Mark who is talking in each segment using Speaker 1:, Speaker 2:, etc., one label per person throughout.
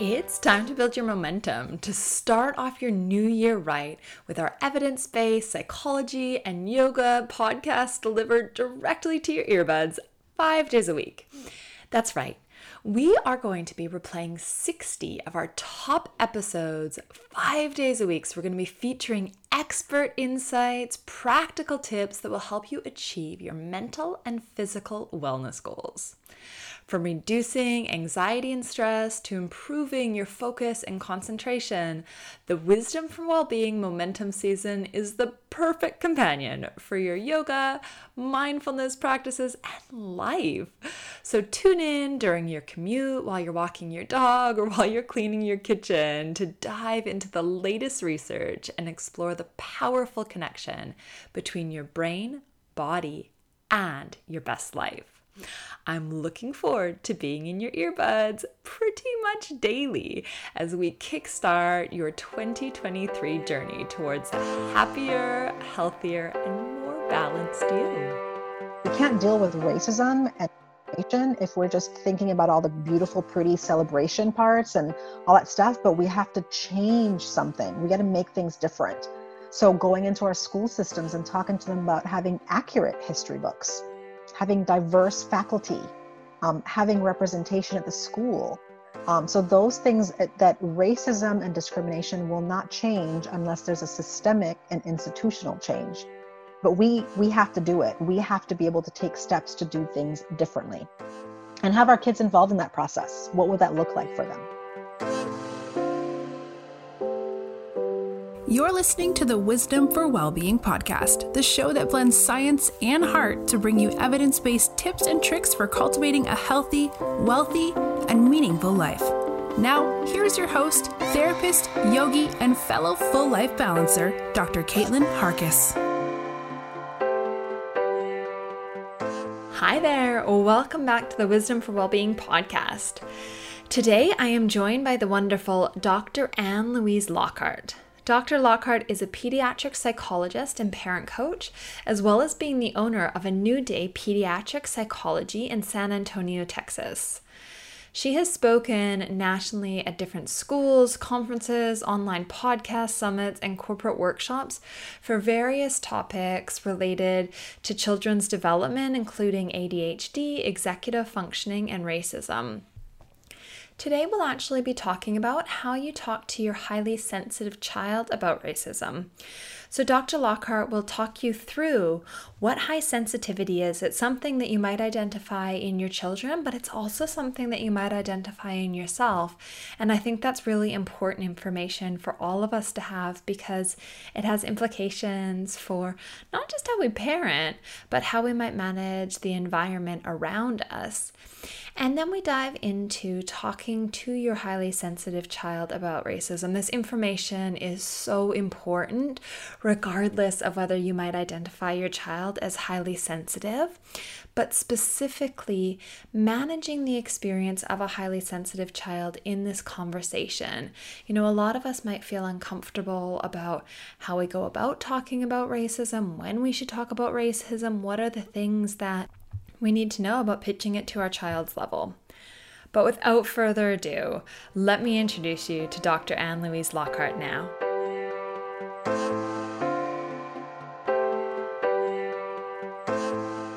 Speaker 1: It's time to build your momentum to start off your new year right with our evidence based psychology and yoga podcast delivered directly to your earbuds five days a week. That's right. We are going to be replaying 60 of our top episodes five days a week. So, we're going to be featuring expert insights, practical tips that will help you achieve your mental and physical wellness goals. From reducing anxiety and stress to improving your focus and concentration, the Wisdom for Wellbeing Momentum Season is the perfect companion for your yoga, mindfulness practices, and life. So tune in during your commute, while you're walking your dog, or while you're cleaning your kitchen to dive into the latest research and explore the powerful connection between your brain, body, and your best life. I'm looking forward to being in your earbuds pretty much daily as we kickstart your 2023 journey towards a happier, healthier, and more balanced you.
Speaker 2: We can't deal with racism and if we're just thinking about all the beautiful, pretty celebration parts and all that stuff, but we have to change something. We got to make things different. So, going into our school systems and talking to them about having accurate history books having diverse faculty, um, having representation at the school. Um, so those things that racism and discrimination will not change unless there's a systemic and institutional change. But we we have to do it. We have to be able to take steps to do things differently, and have our kids involved in that process. What would that look like for them?
Speaker 3: You're listening to the Wisdom for Wellbeing podcast, the show that blends science and heart to bring you evidence based tips and tricks for cultivating a healthy, wealthy, and meaningful life. Now, here's your host, therapist, yogi, and fellow full life balancer, Dr. Caitlin Harkis.
Speaker 1: Hi there, welcome back to the Wisdom for Wellbeing podcast. Today I am joined by the wonderful Dr. Ann-Louise Lockhart. Dr. Lockhart is a pediatric psychologist and parent coach, as well as being the owner of a New Day Pediatric Psychology in San Antonio, Texas. She has spoken nationally at different schools, conferences, online podcast summits, and corporate workshops for various topics related to children's development, including ADHD, executive functioning, and racism. Today, we'll actually be talking about how you talk to your highly sensitive child about racism. So, Dr. Lockhart will talk you through what high sensitivity is. It's something that you might identify in your children, but it's also something that you might identify in yourself. And I think that's really important information for all of us to have because it has implications for not just how we parent, but how we might manage the environment around us. And then we dive into talking to your highly sensitive child about racism. This information is so important, regardless of whether you might identify your child as highly sensitive, but specifically managing the experience of a highly sensitive child in this conversation. You know, a lot of us might feel uncomfortable about how we go about talking about racism, when we should talk about racism, what are the things that we need to know about pitching it to our child's level. But without further ado, let me introduce you to Dr. Ann-Louise Lockhart now.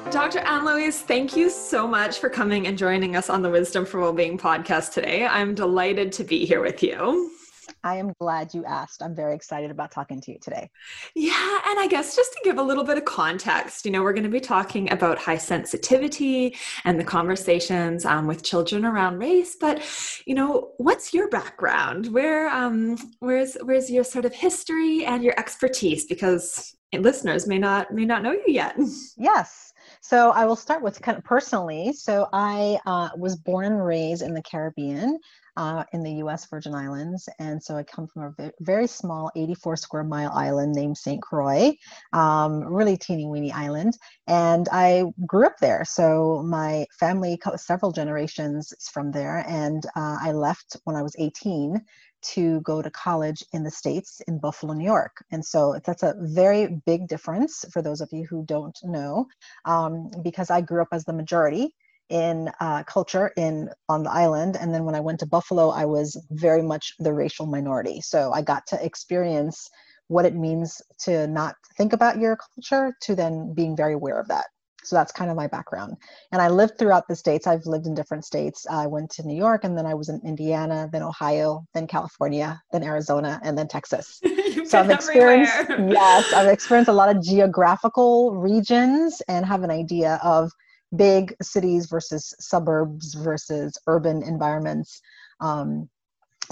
Speaker 1: Dr. Ann-Louise, thank you so much for coming and joining us on the Wisdom for Wellbeing podcast today. I'm delighted to be here with you.
Speaker 2: I am glad you asked. I'm very excited about talking to you today.
Speaker 1: Yeah, and I guess just to give a little bit of context, you know, we're going to be talking about high sensitivity and the conversations um, with children around race. But, you know, what's your background? Where, um, where's, where's your sort of history and your expertise? Because listeners may not may not know you yet.
Speaker 2: Yes. So I will start with kind of personally. So I uh, was born and raised in the Caribbean uh, in the US Virgin Islands. And so I come from a very small 84 square mile island named St. Croix, um, really teeny weeny island. And I grew up there. So my family, several generations from there. And uh, I left when I was 18 to go to college in the States in Buffalo, New York. And so that's a very big difference for those of you who don't know, um, because I grew up as the majority in uh, culture in on the island. And then when i went to buffalo i was very much the racial minority. So i got to experience what it means to not think about your culture to then being very aware of that. So that's kind of my background. And i lived throughout the states. I've lived in different states. I went to new york and then i was in indiana then ohio then california then arizona and then texas. So i've experienced yes i've experienced a lot of geographical regions and have an idea of big cities versus suburbs versus urban environments. Um,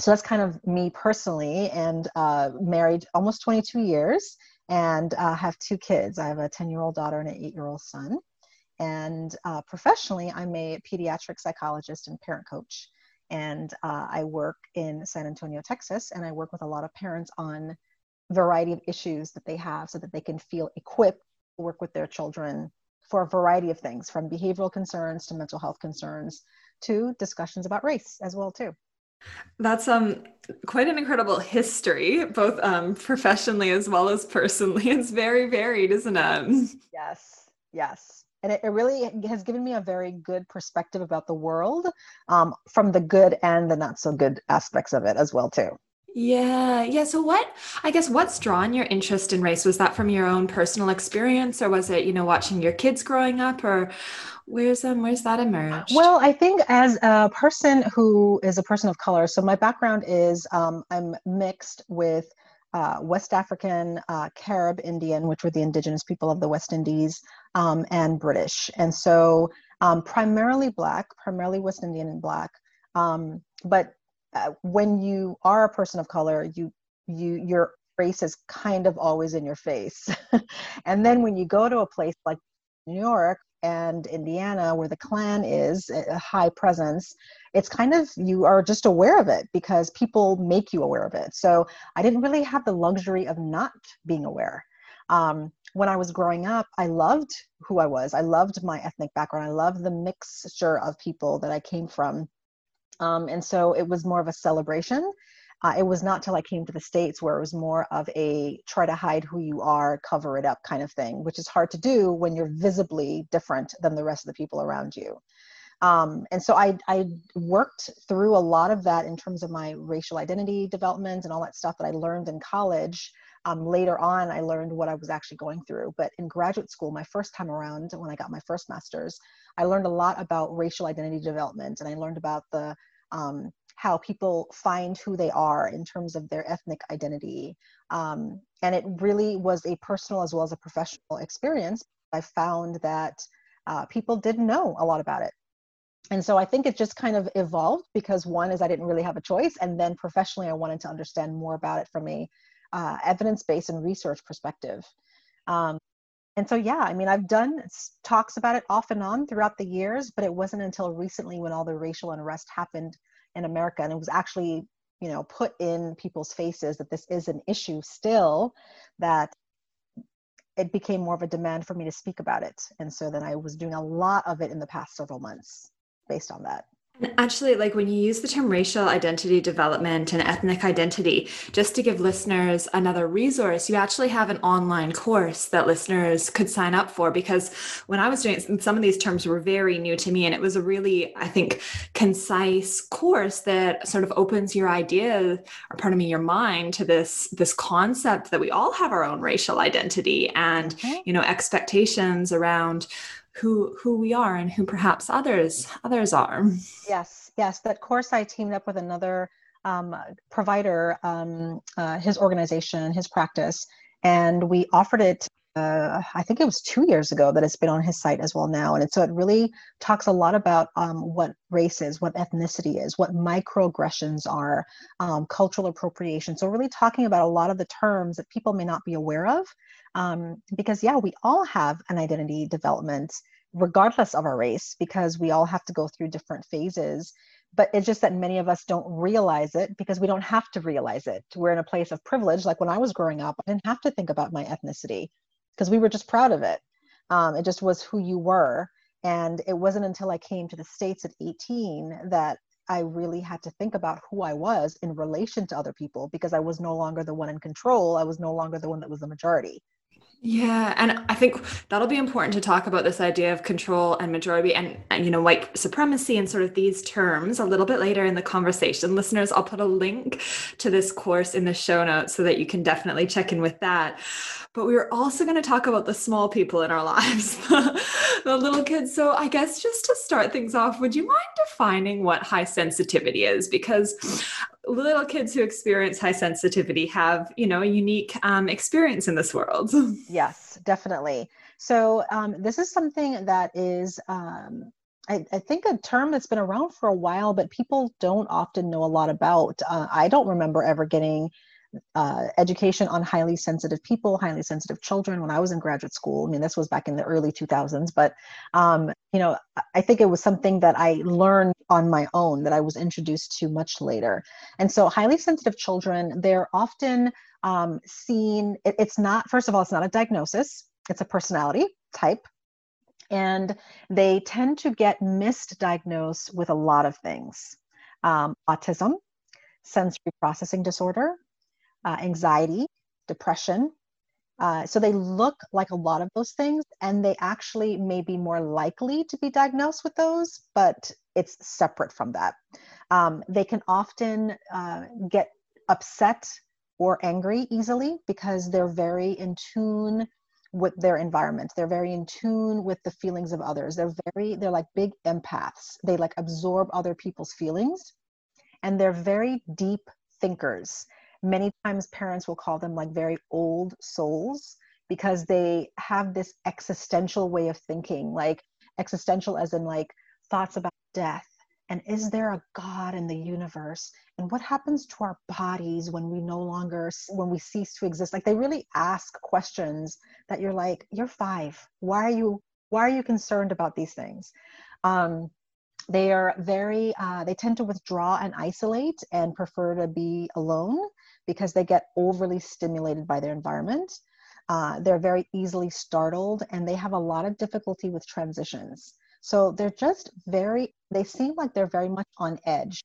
Speaker 2: so that's kind of me personally, and uh, married almost 22 years, and uh, have two kids. I have a 10 year old daughter and an eight year old son. And uh, professionally, I'm a pediatric psychologist and parent coach. And uh, I work in San Antonio, Texas, and I work with a lot of parents on variety of issues that they have so that they can feel equipped to work with their children for a variety of things from behavioral concerns to mental health concerns to discussions about race as well too.
Speaker 1: That's um quite an incredible history both um professionally as well as personally. It's very varied isn't it?
Speaker 2: Yes yes. And it, it really has given me a very good perspective about the world um, from the good and the not so good aspects of it as well too
Speaker 1: yeah. Yeah. So what, I guess, what's drawn your interest in race? Was that from your own personal experience or was it, you know, watching your kids growing up or where's um where's that emerged?
Speaker 2: Well, I think as a person who is a person of color, so my background is um, I'm mixed with uh, West African, uh, Carib Indian, which were the indigenous people of the West Indies, um, and British. And so um, primarily Black, primarily West Indian and Black. Um, but uh, when you are a person of color, you you your race is kind of always in your face. and then when you go to a place like New York and Indiana, where the Klan is a high presence, it's kind of you are just aware of it because people make you aware of it. So I didn't really have the luxury of not being aware. Um, when I was growing up, I loved who I was. I loved my ethnic background. I loved the mixture of people that I came from. Um, and so it was more of a celebration. Uh, it was not till I came to the States where it was more of a try to hide who you are, cover it up kind of thing, which is hard to do when you're visibly different than the rest of the people around you. Um, and so I, I worked through a lot of that in terms of my racial identity development and all that stuff that I learned in college. Um, later on, I learned what I was actually going through. But in graduate school, my first time around, when I got my first master's, I learned a lot about racial identity development, and I learned about the um, how people find who they are in terms of their ethnic identity. Um, and it really was a personal as well as a professional experience. I found that uh, people didn't know a lot about it. And so I think it just kind of evolved because one is I didn't really have a choice, and then professionally I wanted to understand more about it from a uh, evidence-based and research perspective. Um, and so yeah i mean i've done talks about it off and on throughout the years but it wasn't until recently when all the racial unrest happened in america and it was actually you know put in people's faces that this is an issue still that it became more of a demand for me to speak about it and so then i was doing a lot of it in the past several months based on that
Speaker 1: and actually, like when you use the term racial identity development and ethnic identity, just to give listeners another resource, you actually have an online course that listeners could sign up for. Because when I was doing it, some of these terms were very new to me, and it was a really, I think, concise course that sort of opens your idea, or pardon me, your mind to this this concept that we all have our own racial identity and okay. you know expectations around who who we are and who perhaps others others are.
Speaker 2: Yes yes that course i teamed up with another um, provider um, uh, his organization his practice and we offered it uh, I think it was two years ago that it's been on his site as well now. And it, so it really talks a lot about um, what race is, what ethnicity is, what microaggressions are, um, cultural appropriation. So, really talking about a lot of the terms that people may not be aware of. Um, because, yeah, we all have an identity development regardless of our race, because we all have to go through different phases but it's just that many of us don't realize it because we don't have to realize it. We're in a place of privilege. Like when I was growing up, I didn't have to think about my ethnicity because we were just proud of it. Um, it just was who you were. And it wasn't until I came to the States at 18 that I really had to think about who I was in relation to other people because I was no longer the one in control. I was no longer the one that was the majority.
Speaker 1: Yeah, and I think that'll be important to talk about this idea of control and majority and, and, you know white supremacy and sort of these terms a little bit later in the conversation. Listeners, I'll put a link to this course in the show notes so that you can definitely check in with that. But we are also going to talk about the small people in our lives, the little kids. So I guess just to start things off, would you mind defining what high sensitivity is? Because little kids who experience high sensitivity have you know a unique um, experience in this world.
Speaker 2: Yes definitely. So um, this is something that is um, I, I, think a term that's been around for a while but people don't often know a lot about. Uh, i don't remember ever getting uh, education on highly sensitive people, highly sensitive children when I was in graduate school. I mean, this was back in the early 2000s, but um, you know, I think it was something that I learned on my own that I was introduced to much later. And so, highly sensitive children, they're often um, seen. It, it's not, first of all, it's not a diagnosis; it's a personality type. And they tend to get misdiagnosed with a lot of things um, autism, sensory processing disorder, uh, anxiety, depression. Uh, so they look like a lot of those things, and they actually may be more likely to be diagnosed with those, but it's separate from that. Um, they can often uh, get upset or angry easily because they're very in tune with their environment they're very in tune with the feelings of others they're very they're like big empaths they like absorb other people's feelings and they're very deep thinkers many times parents will call them like very old souls because they have this existential way of thinking like existential as in like thoughts about death and is there a god in the universe? And what happens to our bodies when we no longer when we cease to exist? Like they really ask questions that you're like you're five. Why are you why are you concerned about these things? Um, they are very uh, they tend to withdraw and isolate and prefer to be alone because they get overly stimulated by their environment. Uh, they're very easily startled and they have a lot of difficulty with transitions. So they're just very, they seem like they're very much on edge.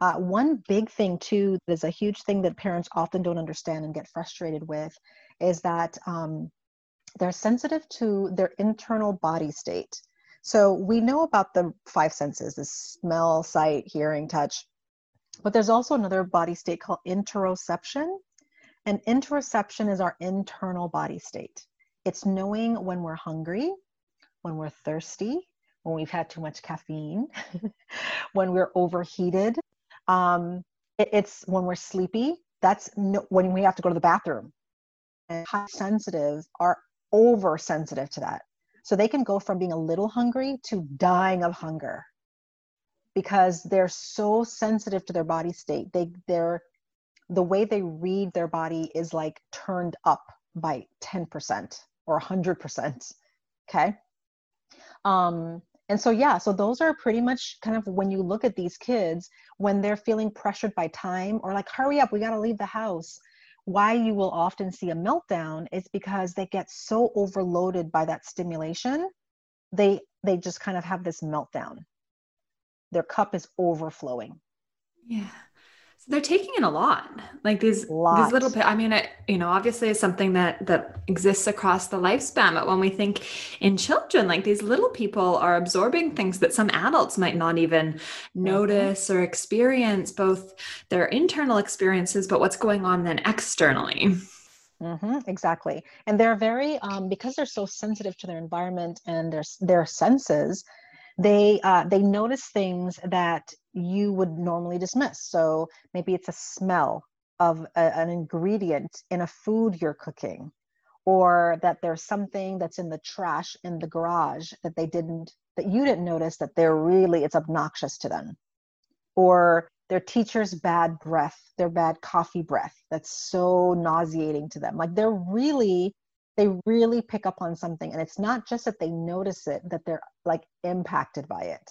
Speaker 2: Uh, one big thing, too, that is a huge thing that parents often don't understand and get frustrated with is that um, they're sensitive to their internal body state. So we know about the five senses the smell, sight, hearing, touch. But there's also another body state called interoception. And interoception is our internal body state. It's knowing when we're hungry, when we're thirsty, when we've had too much caffeine, when we're overheated. Um, it, it's when we're sleepy. That's no, when we have to go to the bathroom. And high sensitive are oversensitive to that. So they can go from being a little hungry to dying of hunger because they're so sensitive to their body state. They they're the way they read their body is like turned up by 10% or 100%. Okay. Um, and so, yeah, so those are pretty much kind of when you look at these kids, when they're feeling pressured by time or like, hurry up, we got to leave the house. Why you will often see a meltdown is because they get so overloaded by that stimulation, they they just kind of have this meltdown their cup is overflowing.
Speaker 1: Yeah. So they're taking in a lot. Like these these little I mean it, you know, obviously it's something that that exists across the lifespan, but when we think in children, like these little people are absorbing things that some adults might not even mm-hmm. notice or experience both their internal experiences but what's going on then externally.
Speaker 2: Mm-hmm, exactly. And they're very, um, because they're so sensitive to their environment and their, their senses, they uh, they notice things that you would normally dismiss. So maybe it's a smell of a, an ingredient in a food you're cooking or that there's something that's in the trash in the garage that they didn't that you didn't notice that they're really it's obnoxious to them. Or their teacher's bad breath their bad coffee breath that's so nauseating to them. Like they're really they really pick up on something and it's not just that they notice it that they're like impacted by it.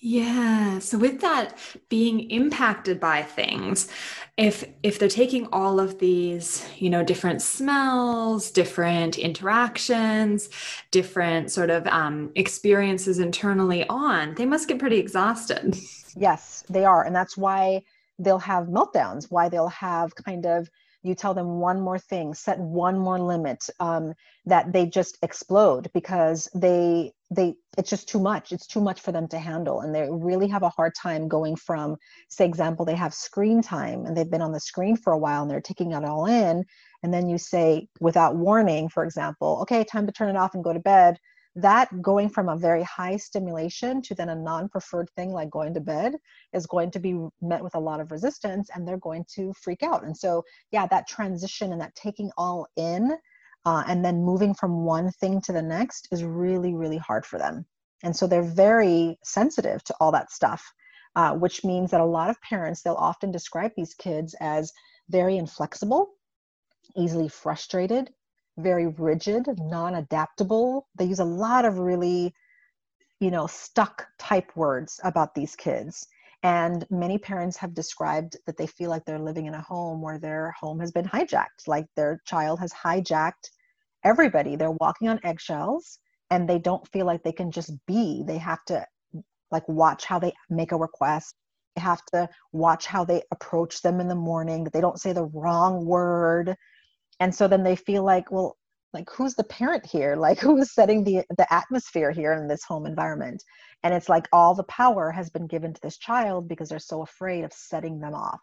Speaker 1: Yeah so with that being impacted by things if if they're taking all of these you know different smells different interactions different sort of um, experiences internally on they must get pretty exhausted.
Speaker 2: Yes they are and that's why they'll have meltdowns why they'll have kind of you tell them one more thing set one more limit um, that they just explode because they they it's just too much. It's too much for them to handle. And they really have a hard time going from say example they have screen time and they've been on the screen for a while and they're taking it all in. And then you say without warning for example okay time to turn it off and go to bed that going from a very high stimulation to then a non-preferred thing like going to bed is going to be met with a lot of resistance and they're going to freak out. And so yeah that transition and that taking all in uh, and then moving from one thing to the next is really really hard for them. And so they're very sensitive to all that stuff uh, which means that a lot of parents they'll often describe these kids as very inflexible easily frustrated very rigid, non adaptable. They use a lot of really, you know, stuck type words about these kids. And many parents have described that they feel like they're living in a home where their home has been hijacked, like their child has hijacked everybody. They're walking on eggshells and they don't feel like they can just be. They have to like watch how they make a request. They have to watch how they approach them in the morning, that they don't say the wrong word and so then they feel like well like who's the parent here like who is setting the the atmosphere here in this home environment and it's like all the power has been given to this child because they're so afraid of setting them off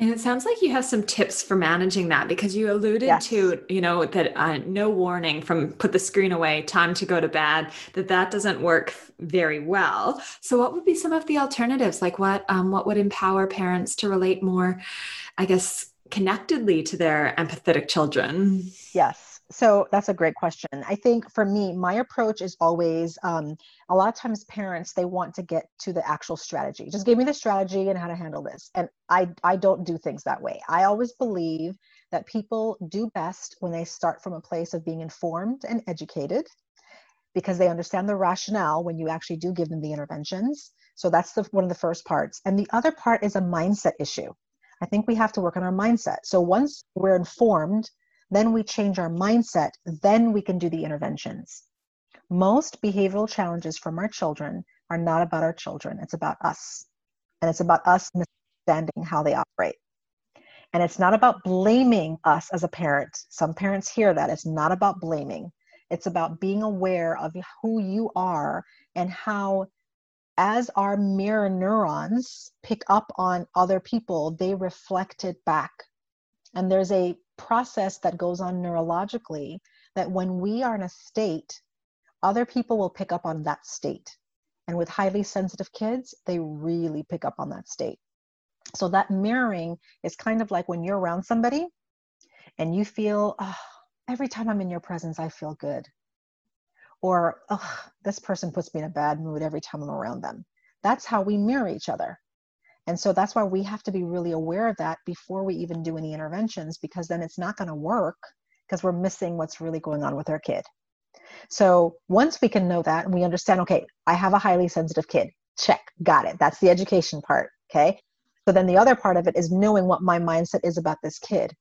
Speaker 1: and it sounds like you have some tips for managing that because you alluded yes. to, you know, that uh, no warning from put the screen away, time to go to bed, that that doesn't work very well. So, what would be some of the alternatives? Like, what um, what would empower parents to relate more, I guess, connectedly to their empathetic children?
Speaker 2: Yes. So that's a great question. I think for me, my approach is always um, a lot of times parents they want to get to the actual strategy. Just give me the strategy and how to handle this. And I I don't do things that way. I always believe that people do best when they start from a place of being informed and educated because they understand the rationale when you actually do give them the interventions. So that's the one of the first parts. And the other part is a mindset issue. I think we have to work on our mindset. So once we're informed, then we change our mindset, then we can do the interventions. Most behavioral challenges from our children are not about our children, it's about us. And it's about us understanding how they operate. And it's not about blaming us as a parent. Some parents hear that. It's not about blaming, it's about being aware of who you are and how as our mirror neurons pick up on other people, they reflect it back. And there's a process that goes on neurologically that when we are in a state, other people will pick up on that state. And with highly sensitive kids, they really pick up on that state. So that mirroring is kind of like when you're around somebody and you feel, oh, every time I'm in your presence, I feel good or oh, this person puts me in a bad mood every time I'm around them. That's how we mirror each other. And so that's why we have to be really aware of that before we even do any interventions, because then it's not going to work because we're missing what's really going on with our kid. So once we can know that and we understand, okay, I have a highly sensitive kid, check, got it. That's the education part. Okay. So then the other part of it is knowing what my mindset is about this kid.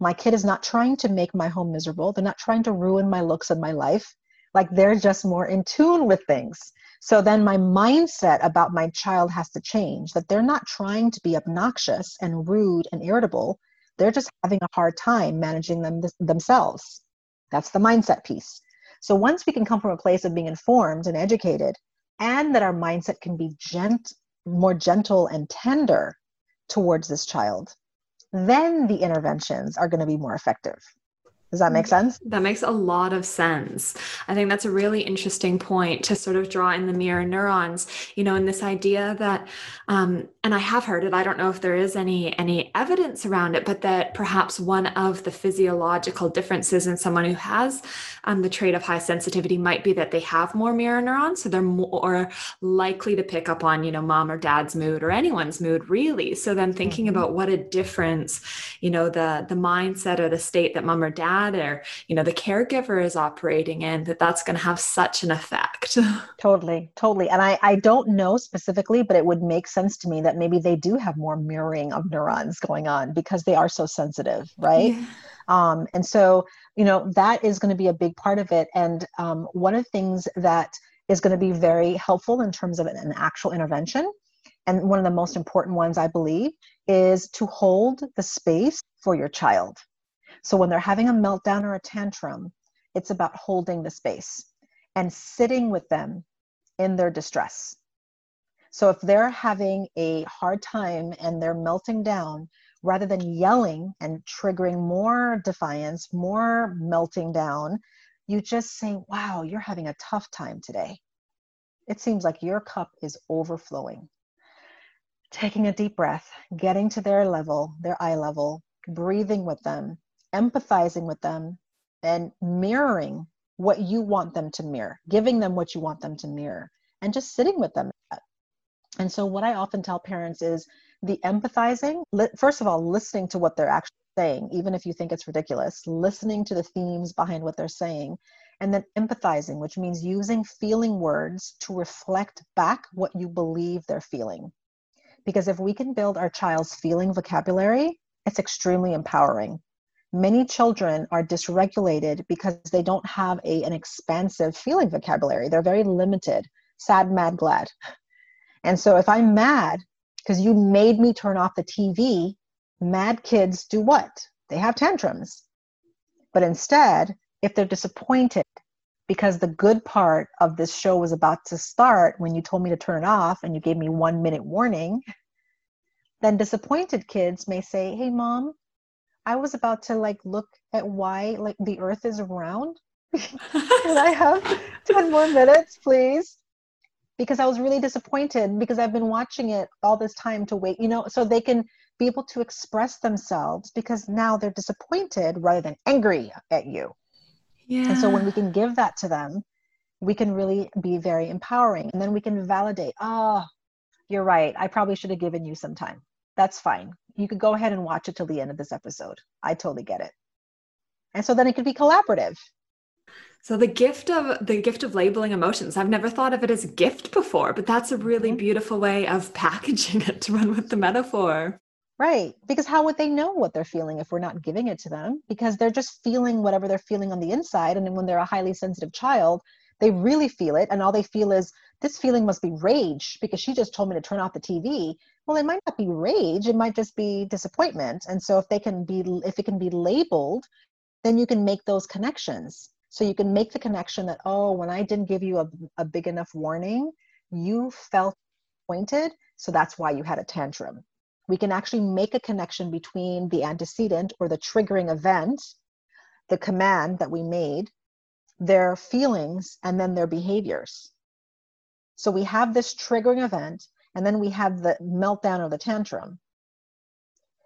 Speaker 2: My kid is not trying to make my home miserable. They're not trying to ruin my looks and my life like they're just more in tune with things. So then my mindset about my child has to change that they're not trying to be obnoxious and rude and irritable. They're just having a hard time managing them themselves. That's the mindset piece. So once we can come from a place of being informed and educated and that our mindset can be gent more gentle and tender towards this child then the interventions are going to be more effective does that make sense?
Speaker 1: That makes a lot of sense. I think that's a really interesting point to sort of draw in the mirror neurons, you know, in this idea that, um, and I have heard it. I don't know if there is any any evidence around it, but that perhaps one of the physiological differences in someone who has um, the trait of high sensitivity might be that they have more mirror neurons, so they're more likely to pick up on, you know, mom or dad's mood or anyone's mood, really. So then thinking mm-hmm. about what a difference, you know, the the mindset or the state that mom or dad or you know the caregiver is operating in that that's going to have such an effect
Speaker 2: totally totally and i i don't know specifically but it would make sense to me that maybe they do have more mirroring of neurons going on because they are so sensitive right yeah. um and so you know that is going to be a big part of it and um, one of the things that is going to be very helpful in terms of an, an actual intervention and one of the most important ones, I believe, is to hold the space for your child. So when they're having a meltdown or a tantrum, it's about holding the space and sitting with them in their distress. So if they're having a hard time and they're melting down, rather than yelling and triggering more defiance, more melting down, you just say, Wow, you're having a tough time today. It seems like your cup is overflowing. Taking a deep breath, getting to their level, their eye level, breathing with them, empathizing with them, and mirroring what you want them to mirror, giving them what you want them to mirror, and just sitting with them. And so, what I often tell parents is the empathizing, first of all, listening to what they're actually saying, even if you think it's ridiculous, listening to the themes behind what they're saying, and then empathizing, which means using feeling words to reflect back what you believe they're feeling. Because if we can build our child's feeling vocabulary, it's extremely empowering. Many children are dysregulated because they don't have a, an expansive feeling vocabulary. They're very limited sad, mad, glad. And so if I'm mad because you made me turn off the TV, mad kids do what? They have tantrums. But instead, if they're disappointed because the good part of this show was about to start when you told me to turn it off and you gave me one minute warning, then disappointed kids may say, Hey, mom, I was about to like look at why like the earth is round. Can I have 10 more minutes, please? Because I was really disappointed because I've been watching it all this time to wait, you know, so they can be able to express themselves because now they're disappointed rather than angry at you. Yeah. And so when we can give that to them, we can really be very empowering. And then we can validate, oh, you're right. I probably should have given you some time. That's fine. You could go ahead and watch it till the end of this episode. I totally get it. And so then it could be collaborative.
Speaker 1: So the gift of the gift of labeling emotions, I've never thought of it as a gift before, but that's a really mm-hmm. beautiful way of packaging it to run with the metaphor.
Speaker 2: Right. Because how would they know what they're feeling if we're not giving it to them? Because they're just feeling whatever they're feeling on the inside. And then when they're a highly sensitive child, they really feel it. And all they feel is, this feeling must be rage because she just told me to turn off the TV. Well, it might not be rage, it might just be disappointment. And so if they can be if it can be labeled, then you can make those connections. So you can make the connection that, oh, when I didn't give you a, a big enough warning, you felt pointed So that's why you had a tantrum. We can actually make a connection between the antecedent or the triggering event, the command that we made, their feelings, and then their behaviors. So we have this triggering event, and then we have the meltdown or the tantrum.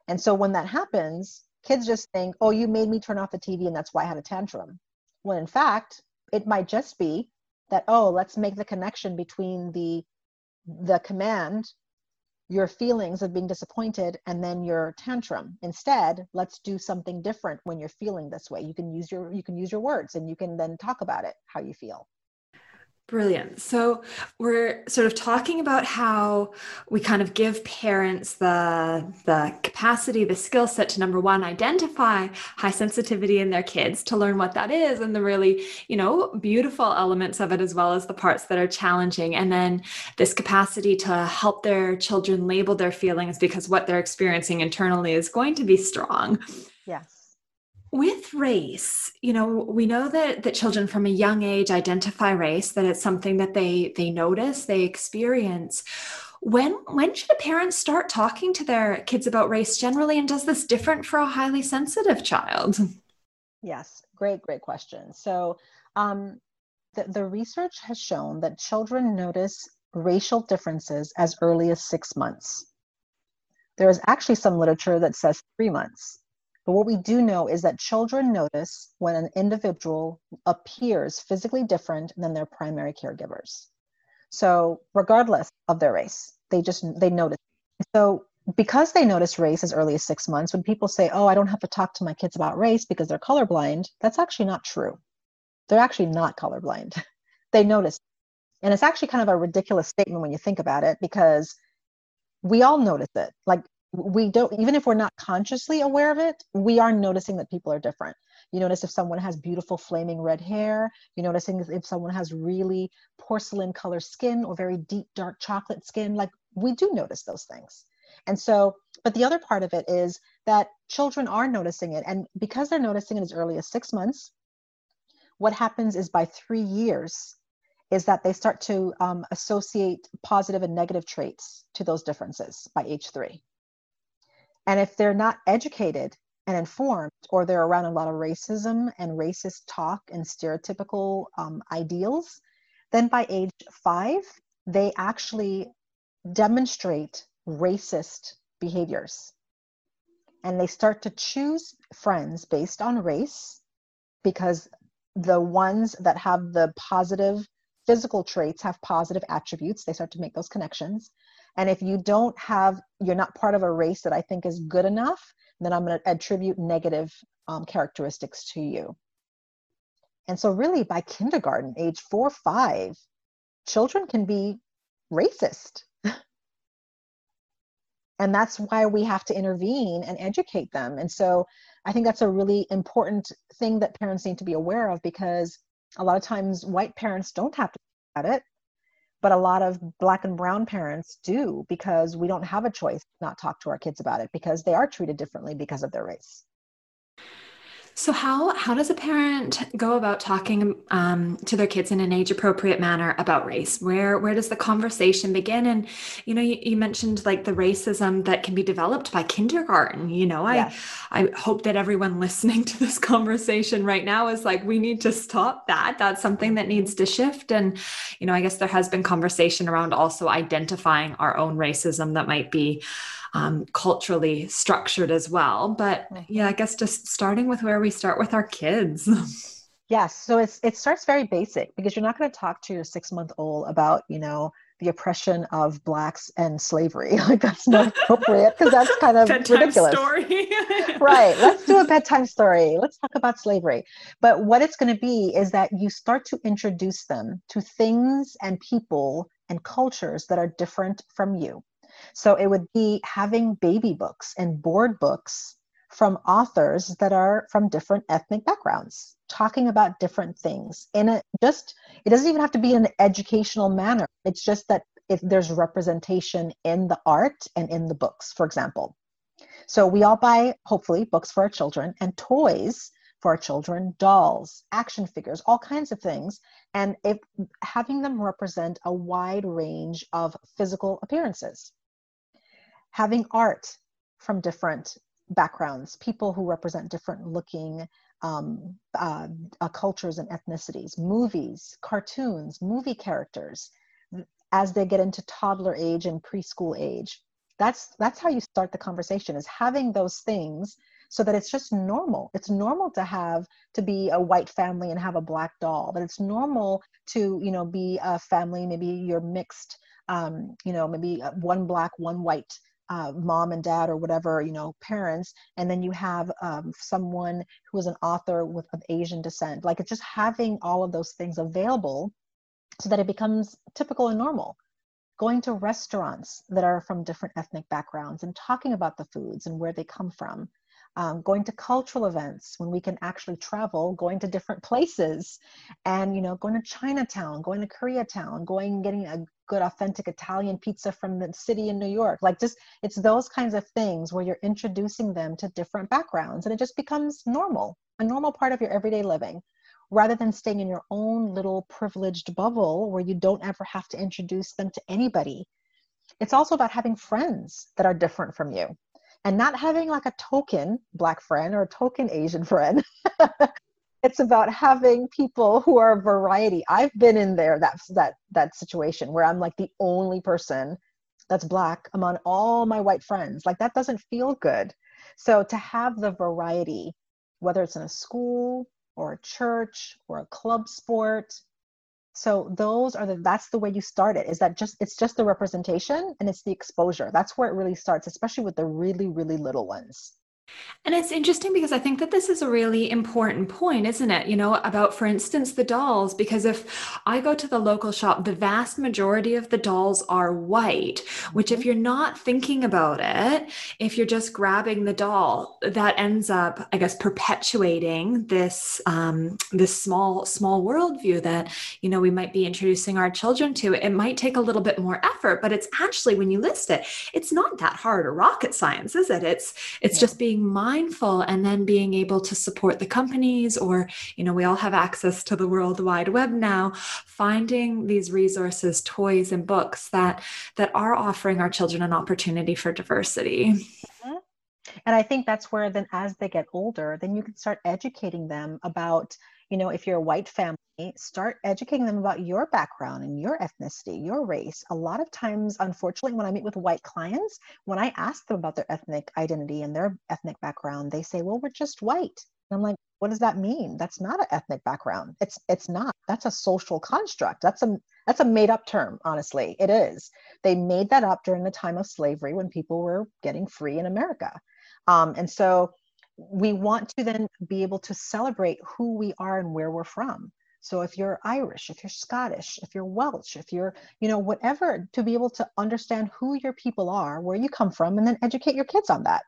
Speaker 2: And so when that happens, kids just think, oh, you made me turn off the TV, and that's why I had a tantrum. When in fact it might just be that oh let's make the connection between the the command your feelings of being disappointed and then your tantrum. Instead let's do something different when you're feeling this way. You can use your you can use your words and you can then talk about it how you feel
Speaker 1: Brilliant. So we're sort of talking about how we kind of give parents the the capacity, the skill set to number one, identify high sensitivity in their kids, to learn what that is, and the really, you know, beautiful elements of it, as well as the parts that are challenging. And then this capacity to help their children label their feelings because what they're experiencing internally is going to be strong.
Speaker 2: Yes
Speaker 1: with race you know we know that that children from a young age identify race that it's something that they they notice they experience. When when should a parent start talking to their kids about race generally and does this different for a highly sensitive child?
Speaker 2: Yes great great question. So um, the, the research has shown that children notice racial differences as early as six months. There is actually some literature that says three months but what we do know is that children notice when an individual appears physically different than their primary caregivers. So regardless of their race, they just they notice. So because they notice race as early as six months, when people say, "Oh, I don't have to talk to my kids about race because they're colorblind," that's actually not true. They're actually not colorblind. they notice, and it's actually kind of a ridiculous statement when you think about it because we all notice it. Like we don't even if we're not consciously aware of it we are noticing that people are different you notice if someone has beautiful flaming red hair you're noticing if someone has really porcelain color skin or very deep dark chocolate skin like we do notice those things. And so, but the other part of it is that children are noticing it. And because they're noticing it as early as six months, what happens is by three years, is that they start to um, associate positive and negative traits to those differences by age three. And if they're not educated and informed, or they're around a lot of racism and racist talk and stereotypical um, ideals, then by age five, they actually demonstrate racist behaviors. And they start to choose friends based on race because the ones that have the positive physical traits have positive attributes. They start to make those connections. And if you don't have, you're not part of a race that I think is good enough, then I'm going to attribute negative um, characteristics to you. And so, really, by kindergarten, age four, five, children can be racist. and that's why we have to intervene and educate them. And so, I think that's a really important thing that parents need to be aware of because a lot of times white parents don't have to at it but a lot of black and brown parents do because we don't have a choice not talk to our kids about it because they are treated differently because of their race
Speaker 1: so how how does a parent go about talking um, to their kids in an age appropriate manner about race? Where where does the conversation begin? And you know, you, you mentioned like the racism that can be developed by kindergarten. You know, I I hope that everyone listening to this conversation right now is like, we need to stop that. That's something that needs to shift. And you know, I guess there has been conversation around also identifying our own racism that might be um, culturally structured as well. But mm-hmm. yeah, I guess just starting with where we start with our kids.
Speaker 2: yes, so it's it starts very basic because you're not going to talk to your six month old about you know the oppression of blacks and slavery. Like that's not appropriate because that's kind of bedtime ridiculous.
Speaker 1: Story.
Speaker 2: right. Let's do a bedtime story. Let's talk about slavery. But what it's going to be is that you start to introduce them to things and people and cultures that are different from you. So it would be having baby books and board books from authors that are from different ethnic backgrounds, talking about different things in a just, it doesn't even have to be in an educational manner. It's just that if there's representation in the art and in the books, for example. So we all buy, hopefully, books for our children and toys for our children, dolls, action figures, all kinds of things. And if having them represent a wide range of physical appearances having art from different backgrounds, people who represent different looking um, uh, uh, cultures and ethnicities, movies, cartoons, movie characters, as they get into toddler age and preschool age. That's that's how you start the conversation is having those things so that it's just normal. It's normal to have to be a white family and have a black doll, but it's normal to you know be a family. Maybe you're mixed. Um, you know, maybe uh, one black, one white uh, mom and dad or whatever you know parents and then you have um, someone who is an author with of asian descent like it's just having all of those things available so that it becomes typical and normal. Going to restaurants that are from different ethnic backgrounds and talking about the foods and where they come from. Um, going to cultural events when we can actually travel, going to different places, and you know, going to Chinatown, going to Koreatown, going getting a good authentic Italian pizza from the city in New York. Like just it's those kinds of things where you're introducing them to different backgrounds, and it just becomes normal, a normal part of your everyday living. Rather than staying in your own little privileged bubble where you don't ever have to introduce them to anybody. It's also about having friends that are different from you and not having like a token black friend or a token asian friend it's about having people who are a variety. I've been in there that that that situation where i'm like the only person that's black among all my white friends. Like that doesn't feel good. So to have the variety whether it's in a school or a church or a club sport so those are the that's the way you start it is that just it's just the representation and it's the exposure. That's where it really starts especially with the really really little ones
Speaker 1: And it's interesting because I think that this is a really important point, isn't it? You know, about, for instance, the dolls. Because if I go to the local shop, the vast majority of the dolls are white, which, if mm-hmm. you're not thinking about it, if you're just grabbing the doll, that ends up, I guess, perpetuating this um, this small small worldview that you know we might be introducing our children to. It might take a little bit more effort, but it's actually when you list it, it's not that hard or rocket science, is it? It's it's yeah. just being mindful and then being able to support the companies or you know we all have access to the world wide web now finding these resources toys and books that that are offering our children an opportunity for diversity mm-hmm.
Speaker 2: and i think that's where then as they get older then you can start educating them about you know if you're a white family start educating them about your background and your ethnicity your race. A lot of times unfortunately when i meet with white clients when i ask them about their ethnic identity and their ethnic background they say well we're just white. And i'm like what does that mean? That's not an ethnic background. It's it's not. That's a social construct. That's a that's a made up term honestly. It is. They made that up during the time of slavery when people were getting free in america. Um, and so we want to then be able to celebrate who we are and where we're from. So if you're Irish, if you're Scottish, if you're Welsh, if you're, you know, whatever, to be able to understand who your people are, where you come from, and then educate your kids on that.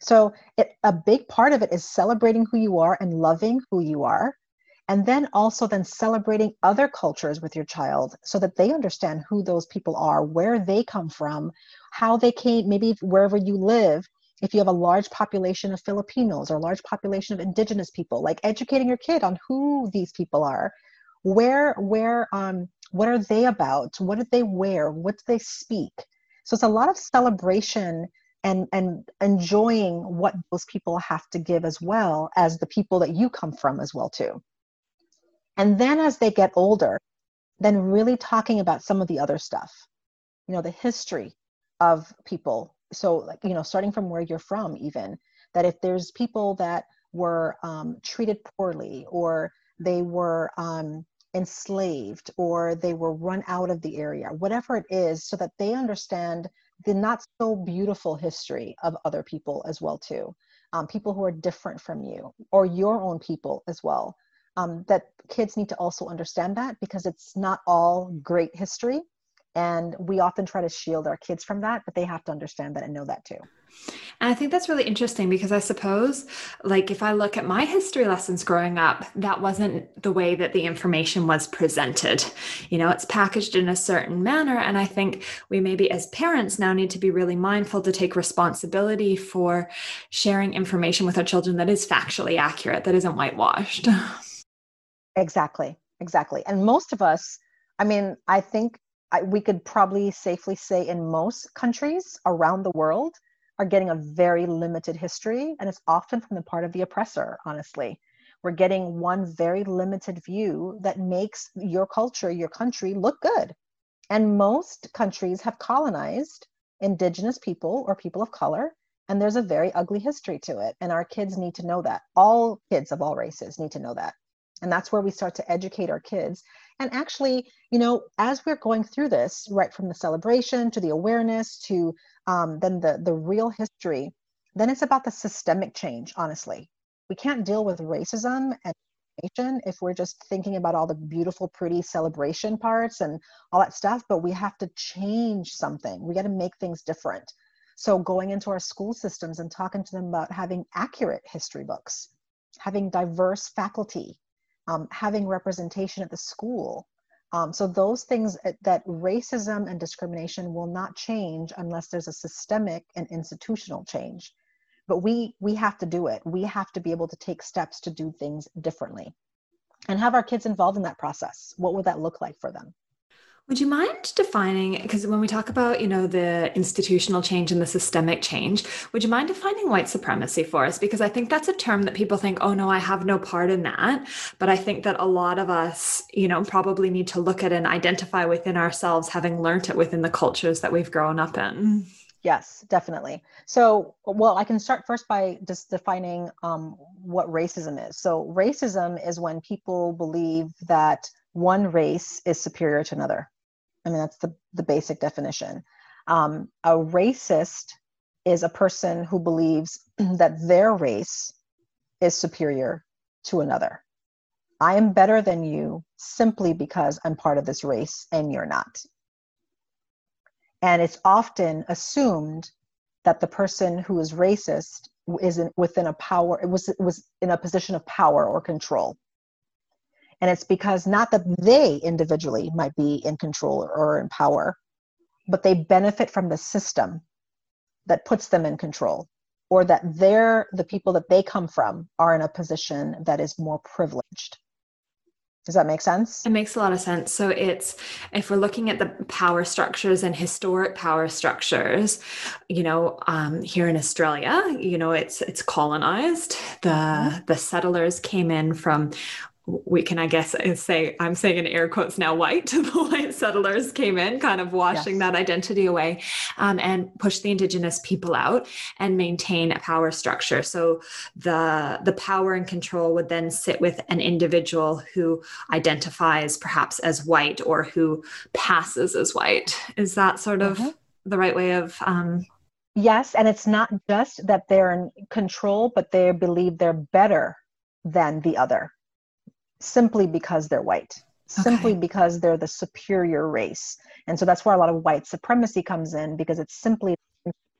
Speaker 2: So it, a big part of it is celebrating who you are and loving who you are. And then also then celebrating other cultures with your child so that they understand who those people are, where they come from, how they came, maybe wherever you live, if you have a large population of Filipinos or a large population of indigenous people, like educating your kid on who these people are, where, where, um, what are they about? What do they wear? What do they speak? So it's a lot of celebration and and enjoying what those people have to give as well as the people that you come from as well too. And then as they get older, then really talking about some of the other stuff, you know, the history of people so like you know starting from where you're from even that if there's people that were um, treated poorly or they were um, enslaved or they were run out of the area whatever it is so that they understand the not so beautiful history of other people as well too. Um, people who are different from you or your own people as well. Um, that kids need to also understand that because it's not all great history and we often try to shield our kids from that, but they have to understand that and know that too.
Speaker 1: And I think that's really interesting because I suppose, like, if I look at my history lessons growing up, that wasn't the way that the information was presented. You know, it's packaged in a certain manner. And I think we maybe as parents now need to be really mindful to take responsibility for sharing information with our children that is factually accurate, that isn't whitewashed.
Speaker 2: Exactly. Exactly. And most of us, I mean, I think I, we could probably safely say in most countries around the world are getting a very limited history and it's often from the part of the oppressor honestly. We're getting one very limited view that makes your culture your country look good. And most countries have colonized indigenous people or people of color and there's a very ugly history to it. And our kids need to know that. All kids of all races need to know that. And that's where we start to educate our kids and actually you know as we're going through this right from the celebration to the awareness to um, then the the real history then it's about the systemic change honestly. We can't deal with racism and if we're just thinking about all the beautiful pretty celebration parts and all that stuff but we have to change something. We got to make things different. So going into our school systems and talking to them about having accurate history books having diverse faculty um, having representation at the school. Um, so those things uh, that racism and discrimination will not change unless there's a systemic and institutional change. But we we have to do it. We have to be able to take steps to do things differently, and have our kids involved in that process. What would that look like for them?
Speaker 1: Would you mind defining, because when we talk about, you know, the institutional change and the systemic change, would you mind defining white supremacy for us? Because I think that's a term that people think, oh no, I have no part in that. But I think that a lot of us, you know, probably need to look at and identify within ourselves, having learned it within the cultures that we've grown up in.
Speaker 2: Yes, definitely. So, well, I can start first by just defining um, what racism is. So, racism is when people believe that one race is superior to another I mean, that's the, the basic definition. Um, a racist is a person who believes that their race is superior to another. I am better than you simply because I'm part of this race and you're not. And it's often assumed that the person who is racist is in, within a power, it was, was in a position of power or control. And it's because not that they individually might be in control or in power, but they benefit from the system that puts them in control or that they're the people that they come from are in a position that is more privileged does that make sense?
Speaker 1: It makes a lot of sense. So it's if we're looking at the power structures and historic power structures, you know, um, here in Australia, you know, it's it's colonized. The mm-hmm. the settlers came in from we can, I guess, uh, say, I'm saying in air quotes now, white, the white settlers came in, kind of washing yes. that identity away um, and push the indigenous people out and maintain a power structure. So the, the power and control would then sit with an individual who identifies perhaps as white or who passes as white. Is that sort of mm-hmm. the right way of um,
Speaker 2: Yes, and it's not just that they're in control, but they believe they're better than the other simply because they're white, simply okay. because they're the superior race. And so that's where a lot of white supremacy comes in because it's simply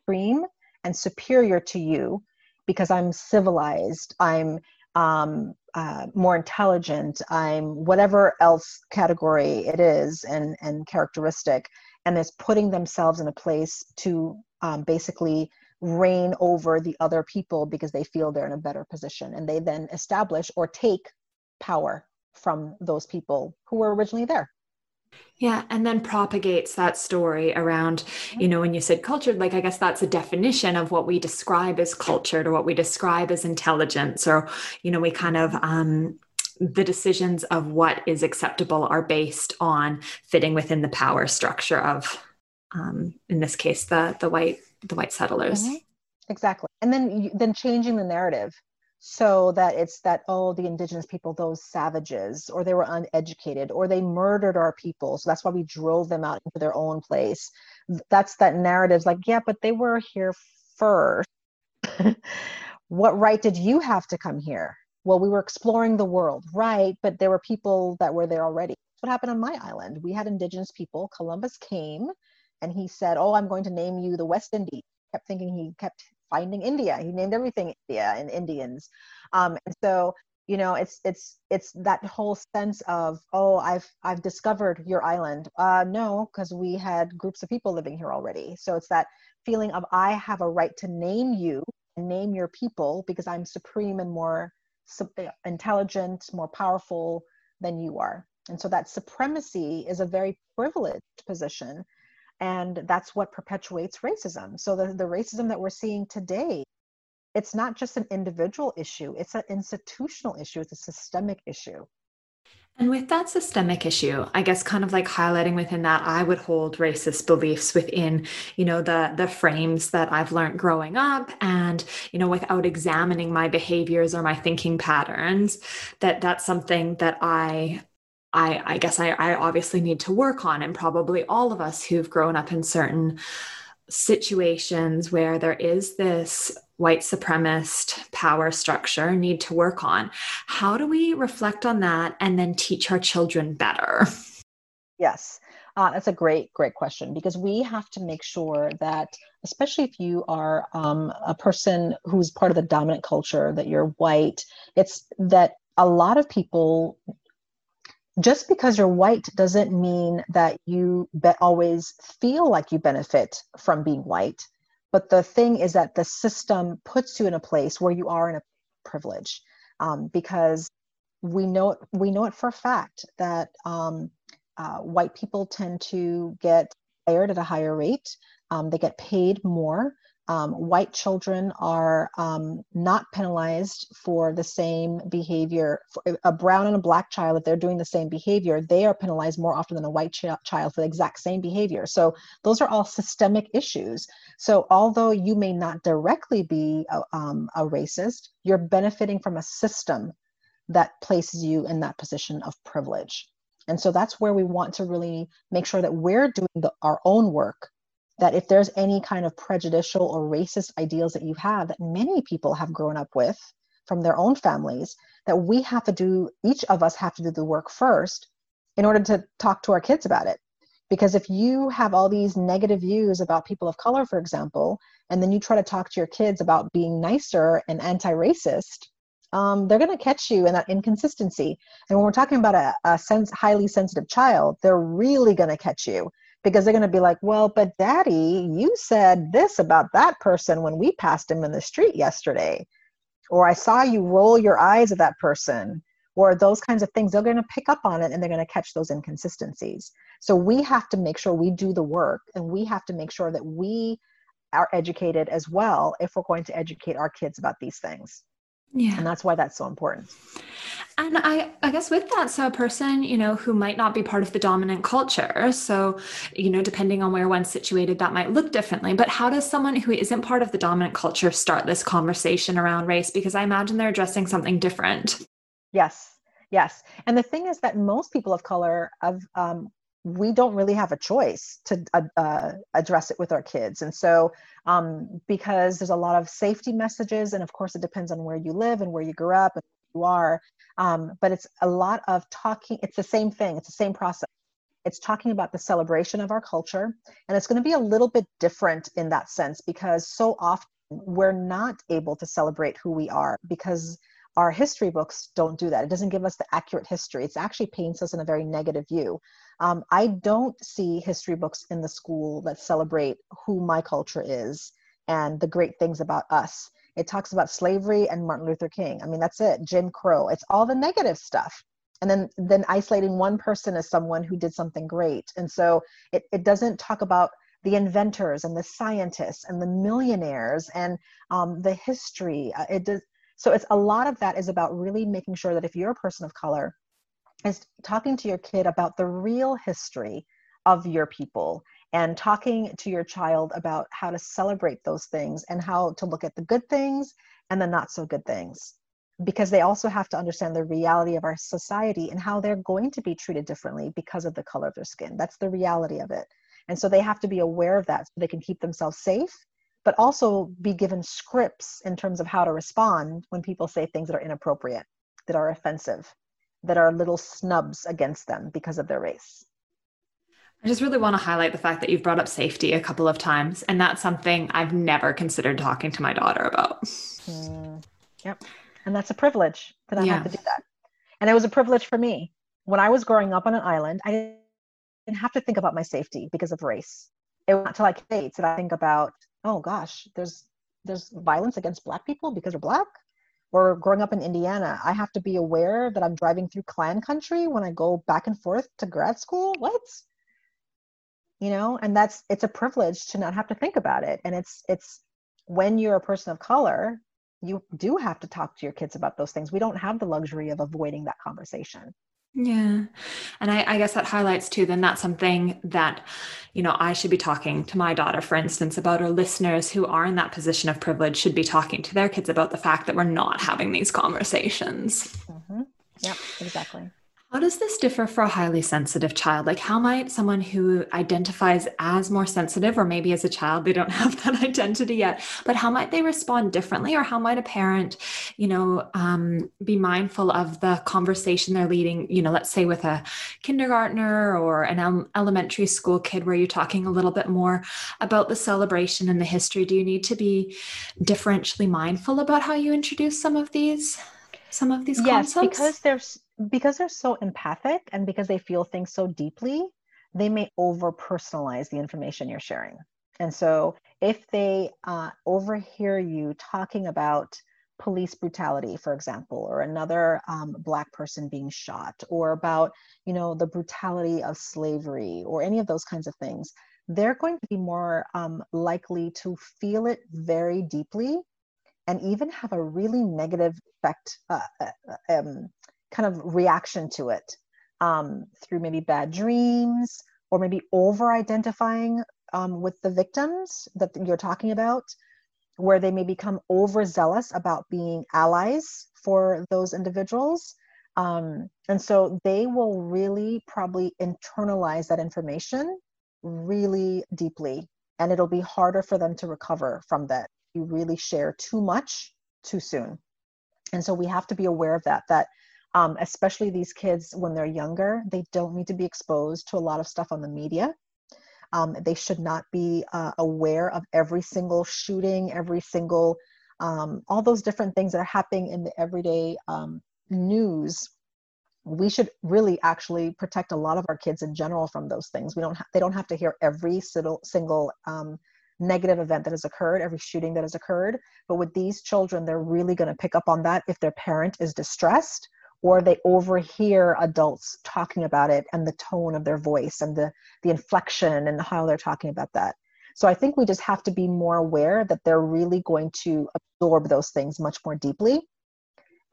Speaker 2: supreme and superior to you because I'm civilized, I'm um, uh, more intelligent, I'm whatever else category it is and, and characteristic, and is putting themselves in a place to um, basically reign over the other people because they feel they're in a better position. And they then establish or take power from those people who were originally there.
Speaker 1: Yeah, and then propagates that story around, you know, when you said cultured, like I guess that's a definition of what we describe as cultured or what we describe as intelligence, or, you know, we kind of um the decisions of what is acceptable are based on fitting within the power structure of um in this case the the white the white settlers. Mm-hmm.
Speaker 2: Exactly. And then then changing the narrative so that it's that oh the indigenous people those savages or they were uneducated or they murdered our people. So that's why we drove them out into their own place. That's that narrative's like yeah but they were here first. What right did you have to come here? Well we were exploring the world right? But there were people that were there already. What happened on my island? We had indigenous people. Columbus came and he said oh i'm going to name you the west indies. Kept thinking he kept finding India. He named everything India and Indians. Um, and so, you know, it's it's it's that whole sense of oh, I've I've discovered your island. Uh, no, because we had groups of people living here already. So it's that feeling of I have a right to name you and name your people because I'm supreme and more intelligent, more powerful than you are. And so that supremacy is a very privileged position and that's what perpetuates racism. So the, the racism that we're seeing today it's not just an individual issue it's an institutional issue it's a systemic issue.
Speaker 1: And with that systemic issue, I guess kind of like highlighting within that, I would hold racist beliefs within, you know, the the frames that I've learned growing up and, you know, without examining my behaviors or my thinking patterns, that that's something that I I, I guess I, I obviously need to work on, and probably all of us who've grown up in certain situations where there is this white supremacist power structure need to work on. How do we reflect on that and then teach our children better?
Speaker 2: Yes, uh, that's a great, great question because we have to make sure that, especially if you are um, a person who's part of the dominant culture, that you're white, it's that a lot of people just because you're white doesn't mean that you be- always feel like you benefit from being white. But the thing is that the system puts you in a place where you are in a privilege um, because we know we know it for a fact that um, uh, white people tend to get hired at a higher rate. Um, they get paid more um, white children are um, not penalized for the same behavior. For a brown and a black child, if they're doing the same behavior, they are penalized more often than a white ch- child for the exact same behavior. So those are all systemic issues. So although you may not directly be a, um, a racist, you're benefiting from a system that places you in that position of privilege. And so that's where we want to really make sure that we're doing the, our own work that if there's any kind of prejudicial or racist ideals that you have that many people have grown up with from their own families that we have to do each of us have to do the work first in order to talk to our kids about it. Because if you have all these negative views about people of color for example and then you try to talk to your kids about being nicer and anti-racist um, they're going to catch you in that inconsistency. And when we're talking about a, a sense, highly sensitive child they're really going to catch you because they're going to be like well but daddy you said this about that person when we passed him in the street yesterday or i saw you roll your eyes at that person or those kinds of things. They're going to pick up on it and they're going to catch those inconsistencies. So we have to make sure we do the work and we have to make sure that we are educated as well if we're going to educate our kids about these things yeah. And that's why that's so important.
Speaker 1: And i i guess with that so a person you know who might not be part of the dominant culture so you know depending on where one's situated that might look differently. But how does someone who isn't part of the dominant culture start this conversation around race? Because i imagine they're addressing something different.
Speaker 2: Yes. Yes. And the thing is that most people of color of um, we don't really have a choice to uh, uh, address it with our kids. And so, um, because there's a lot of safety messages, and of course, it depends on where you live and where you grew up and who you are. Um, but it's a lot of talking, it's the same thing, it's the same process. It's talking about the celebration of our culture. And it's going to be a little bit different in that sense because so often we're not able to celebrate who we are because our history books don't do that. It doesn't give us the accurate history. It actually paints us in a very negative view. Um, I don't see history books in the school that celebrate who my culture is and the great things about us. It talks about slavery and Martin Luther King. I mean, that's it. Jim Crow. It's all the negative stuff. And then, then isolating one person as someone who did something great. And so it, it doesn't talk about the inventors and the scientists and the millionaires and um, the history. Uh, it does, so it's a lot of that is about really making sure that if you're a person of color, is talking to your kid about the real history of your people and talking to your child about how to celebrate those things and how to look at the good things and the not so good things. Because they also have to understand the reality of our society and how they're going to be treated differently because of the color of their skin. That's the reality of it. And so they have to be aware of that so they can keep themselves safe but also be given scripts in terms of how to respond when people say things that are inappropriate, that are offensive, that are little snubs against them because of their race.
Speaker 1: I just really want to highlight the fact that you've brought up safety a couple of times, and that's something I've never considered talking to my daughter about.
Speaker 2: Mm, yep. And that's a privilege that I yeah. have to do that. And it was a privilege for me. When I was growing up on an island, I didn't have to think about my safety because of race. It was not until I came that I think about oh gosh, there's there's violence against black people because they're black. Or growing up in Indiana, I have to be aware that I'm driving through Klan country when I go back and forth to grad school. What? You know, and that's it's a privilege to not have to think about it. And it's it's when you're a person of color, you do have to talk to your kids about those things. We don't have the luxury of avoiding that conversation.
Speaker 1: Yeah. And I, I, guess that highlights too, then that's something that, you know, I should be talking to my daughter, for instance, about or listeners who are in that position of privilege should be talking to their kids about the fact that we're not having these conversations.
Speaker 2: Mm-hmm. Yep, exactly.
Speaker 1: How does this differ for a highly sensitive child? Like, how might someone who identifies as more sensitive, or maybe as a child, they don't have that identity yet, but how might they respond differently? Or how might a parent, you know, um, be mindful of the conversation they're leading, you know, let's say with a kindergartner or an elementary school kid where you're talking a little bit more about the celebration and the history? Do you need to be differentially mindful about how you introduce some of these? Some of these
Speaker 2: yes, concepts? because there's because they're so empathic and because they feel things so deeply, they may over personalize the information you're sharing. And so if they uh, overhear you talking about police brutality, for example, or another um, black person being shot, or about you know the brutality of slavery, or any of those kinds of things, they're going to be more um, likely to feel it very deeply, and even have a really negative effect, uh, uh um, kind of reaction to it um, through maybe bad dreams or maybe over identifying um, with the victims that you're talking about, where they may become overzealous about being allies for those individuals. Um, and so they will really probably internalize that information really deeply and it'll be harder for them to recover from that you really share too much too soon and so we have to be aware of that that um, especially these kids when they're younger they don't need to be exposed to a lot of stuff on the media. Um, they should not be uh, aware of every single shooting every single um, all those different things that are happening in the everyday um, news. We should really actually protect a lot of our kids in general from those things. We don't ha- they don't have to hear every single, single um, negative event that has occurred every shooting that has occurred. But with these children they're really going to pick up on that if their parent is distressed or they overhear adults talking about it and the tone of their voice and the the inflection and how they're talking about that. So i think we just have to be more aware that they're really going to absorb those things much more deeply.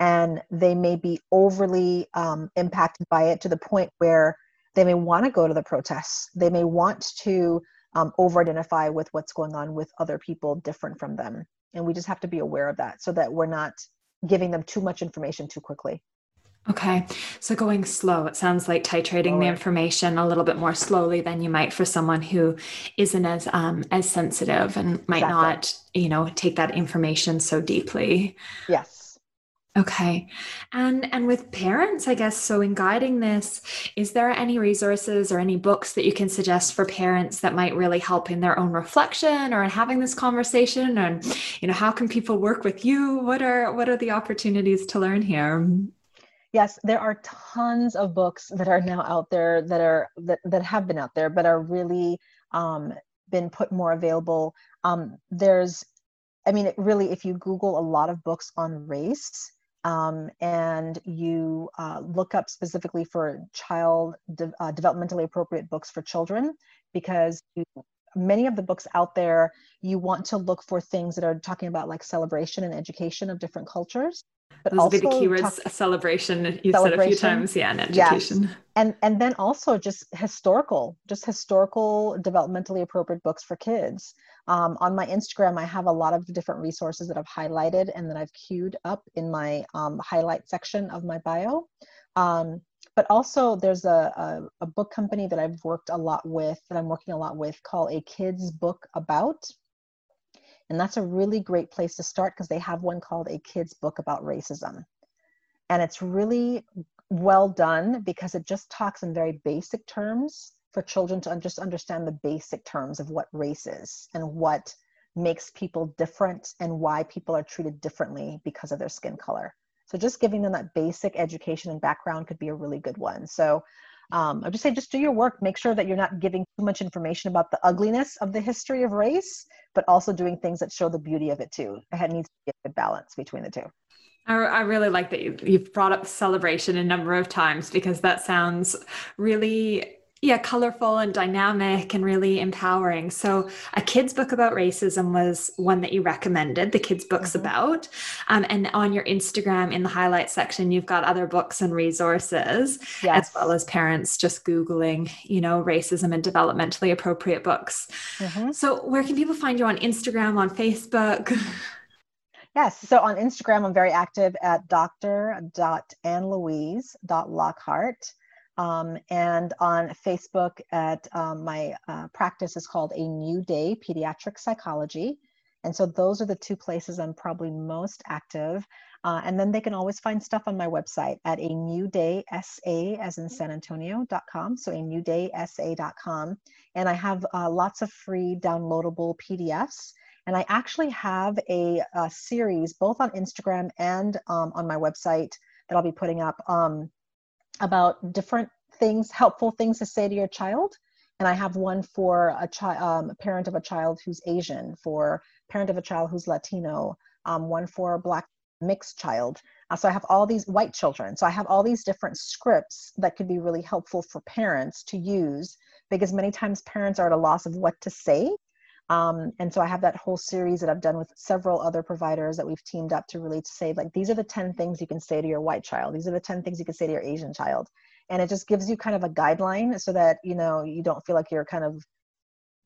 Speaker 2: And they may be overly um, impacted by it to the point where they may want to go to the protests. They may want to um, over identify with what's going on with other people different from them. And we just have to be aware of that so that we're not giving them too much information too quickly
Speaker 1: Okay. So going slow, it sounds like titrating the information a little bit more slowly than you might for someone who isn't as um as sensitive and might not, you know, take that information so deeply.
Speaker 2: Yes.
Speaker 1: Okay. And and with parents, I guess so in guiding this, is there any resources or any books that you can suggest for parents that might really help in their own reflection or in having this conversation and you know, how can people work with you? What are what are the opportunities to learn here?
Speaker 2: Yes, there are tons of books that are now out there that are that, that have been out there but are really um, been put more available. Um, there's I mean, it really, if you Google a lot of books on race, um, and you uh, look up specifically for child de- uh, developmentally appropriate books for children because you, many of the books out there you want to look for things that are talking about like celebration and education of different cultures
Speaker 1: but Those also be the keywords talk- celebration you celebration, said a few times yeah and education yes.
Speaker 2: and and then also just historical just historical developmentally appropriate books for kids um, on my Instagram, I have a lot of different resources that I've highlighted and that I've queued up in my um, highlight section of my bio. Um, but also, there's a, a, a, book company that I've worked a lot with, that I'm working a lot with, called A Kids Book About. And that's a really great place to start because they have one called A Kids Book About Racism. And it's really well done because it just talks in very basic terms for children to just understand the basic terms of what race is and what makes people different and why people are treated differently because of their skin color. So just giving them that basic education and background could be a really good one. So um, I would just say just do your work. Make sure that you're not giving too much information about the ugliness of the history of race, but also doing things that show the beauty of it too. It needs to be a balance between the two.
Speaker 1: I, really like that you, you've brought up celebration a number of times because that sounds really yeah, colorful and dynamic and really empowering. So, a kid's book about racism was one that you recommended, the kids' books mm-hmm. about. Um, and on your Instagram, in the highlight section, you've got other books and resources, yes. as well as parents just Googling, you know, racism and developmentally appropriate books. Mm-hmm. So, where can people find you on Instagram, on Facebook?
Speaker 2: Yes. So on Instagram, I'm very active at dr.annlouise.lockhart. Um, and on Facebook at um, my uh, practice is called A New Day Pediatric Psychology. And so those are the two places I'm probably most active. Uh, and then they can always find stuff on my website at a new day sa as in san antonio.com. So a new day sa.com. And I have uh, lots of free downloadable PDFs. And I actually have a, a series both on Instagram and um, on my website that I'll be putting up. Um, about different things, helpful things to say to your child. And I have one for a child, um, parent of a child who's Asian, for parent of a child who's Latino, um, one for a Black mixed child. Uh, so I have all these white children. So I have all these different scripts that could be really helpful for parents to use because many times parents are at a loss of what to say um, and so I have that whole series that I've done with several other providers that we've teamed up to really say, like, these are the 10 things you can say to your white child. These are the 10 things you can say to your Asian child. And it just gives you kind of a guideline so that, you know, you don't feel like you're kind of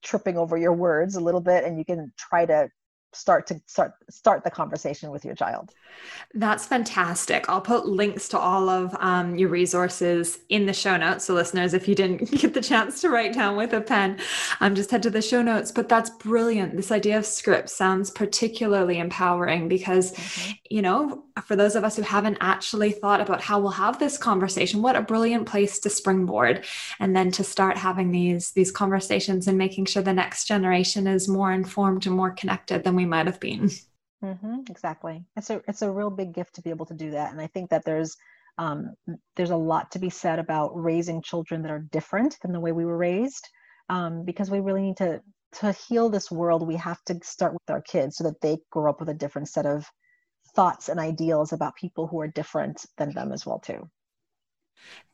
Speaker 2: tripping over your words a little bit and you can try to start to start start the conversation with your child.
Speaker 1: That's fantastic. I'll put links to all of um, your resources in the show notes. So listeners if you didn't get the chance to write down with a pen um, just head to the show notes. But that's brilliant. This idea of script sounds particularly empowering because mm-hmm. you know for those of us who haven't actually thought about how we'll have this conversation what a brilliant place to springboard and then to start having these these conversations and making sure the next generation is more informed and more connected than we might have been.
Speaker 2: Mm-hmm, exactly. It's a it's a real big gift to be able to do that, and I think that there's um, there's a lot to be said about raising children that are different than the way we were raised, um, because we really need to to heal this world. We have to start with our kids so that they grow up with a different set of thoughts and ideals about people who are different than them as well too.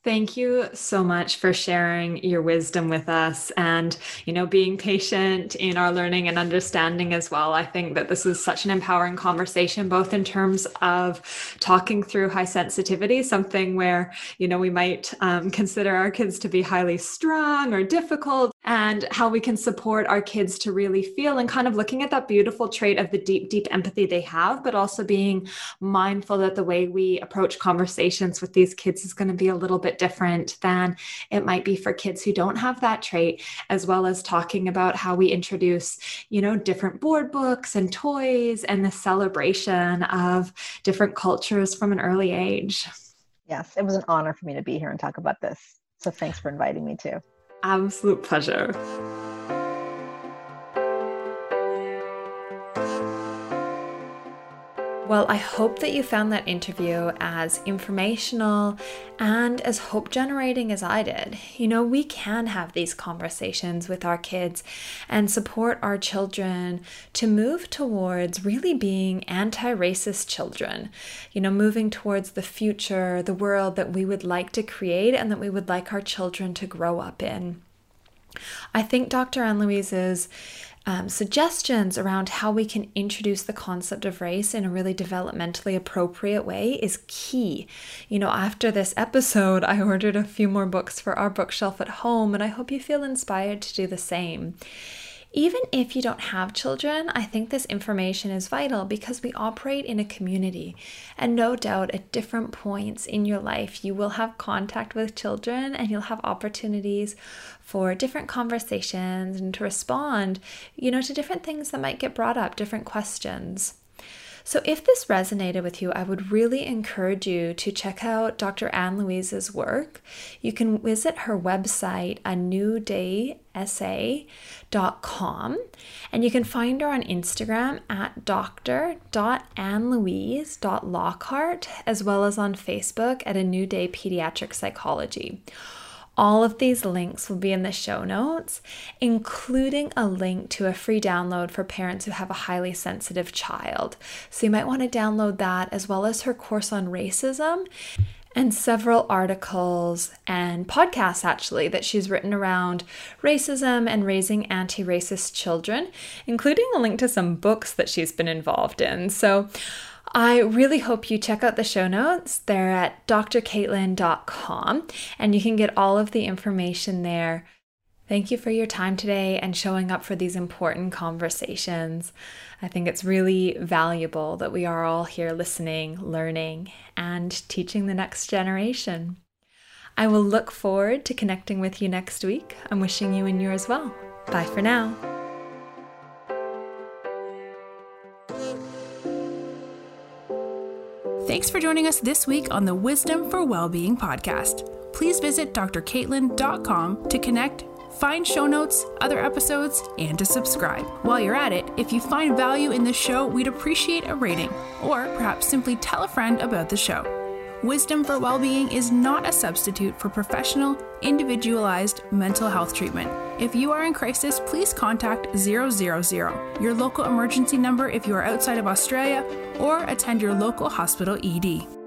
Speaker 1: Thank you so much for sharing your wisdom with us and, you know, being patient in our learning and understanding as well. I think that this is such an empowering conversation, both in terms of talking through high sensitivity, something where, you know, we might um, consider our kids to be highly strong or difficult, and how we can support our kids to really feel and kind of looking at that beautiful trait of the deep, deep empathy they have, but also being mindful that the way we approach conversations with these kids is going to be a little bit different than it might be for kids who don't have that trait, as well as talking about how we introduce, you know, different board books and toys and the celebration of different cultures from an early age.
Speaker 2: Yes, it was an honor for me to be here and talk about this. So thanks for inviting me too.
Speaker 1: Absolute pleasure. Well, I hope that you found that interview as informational and as hope generating as I did. You know, we can have these conversations with our kids and support our children to move towards really being anti racist children. You know, moving towards the future, the world that we would like to create and that we would like our children to grow up in. I think Dr. Ann-Louise's um, suggestions around how we can introduce the concept of race in a really developmentally appropriate way is key. You know, after this episode, I ordered a few more books for our bookshelf at home, and I hope you feel inspired to do the same. Even if you don't have children, I think this information is vital because we operate in a community. And no doubt at different points in your life, you will have contact with children and you'll have opportunities for different conversations and to respond, you know, to different things that might get brought up, different questions. So, if this resonated with you, I would really encourage you to check out Dr. Ann-Louise's work. You can visit her website, a newdaysa.com, and you can find her on Instagram at dr.annlouise.lockhart, as well as on Facebook at A New Day Pediatric Psychology. All of these links will be in the show notes, including a link to a free download for parents who have a highly sensitive child. So you might want to download that as well as her course on racism and several articles and podcasts actually that she's written around racism and raising anti racist children, including a link to some books that she's been involved in. So I really hope you check out the show notes. They're at drcaitlin.com and you can get all of the information there. Thank you for your time today and showing up for these important conversations. I think it's really valuable that we are all here listening, learning, and teaching the next generation. I will look forward to connecting with you next week. I'm wishing you and yours well. Bye for now.
Speaker 3: Thanks for joining us this week on the Wisdom for Wellbeing podcast. Please visit drcaitlin.com to connect, find show notes, other episodes, and to subscribe. While you're at it, if you find value in the show, we'd appreciate a rating, or perhaps simply tell a friend about the show. Wisdom for Wellbeing is not a substitute for professional, individualized mental health treatment. If you are in crisis, please contact 000, your local emergency number if you are outside of Australia, or attend your local hospital ED.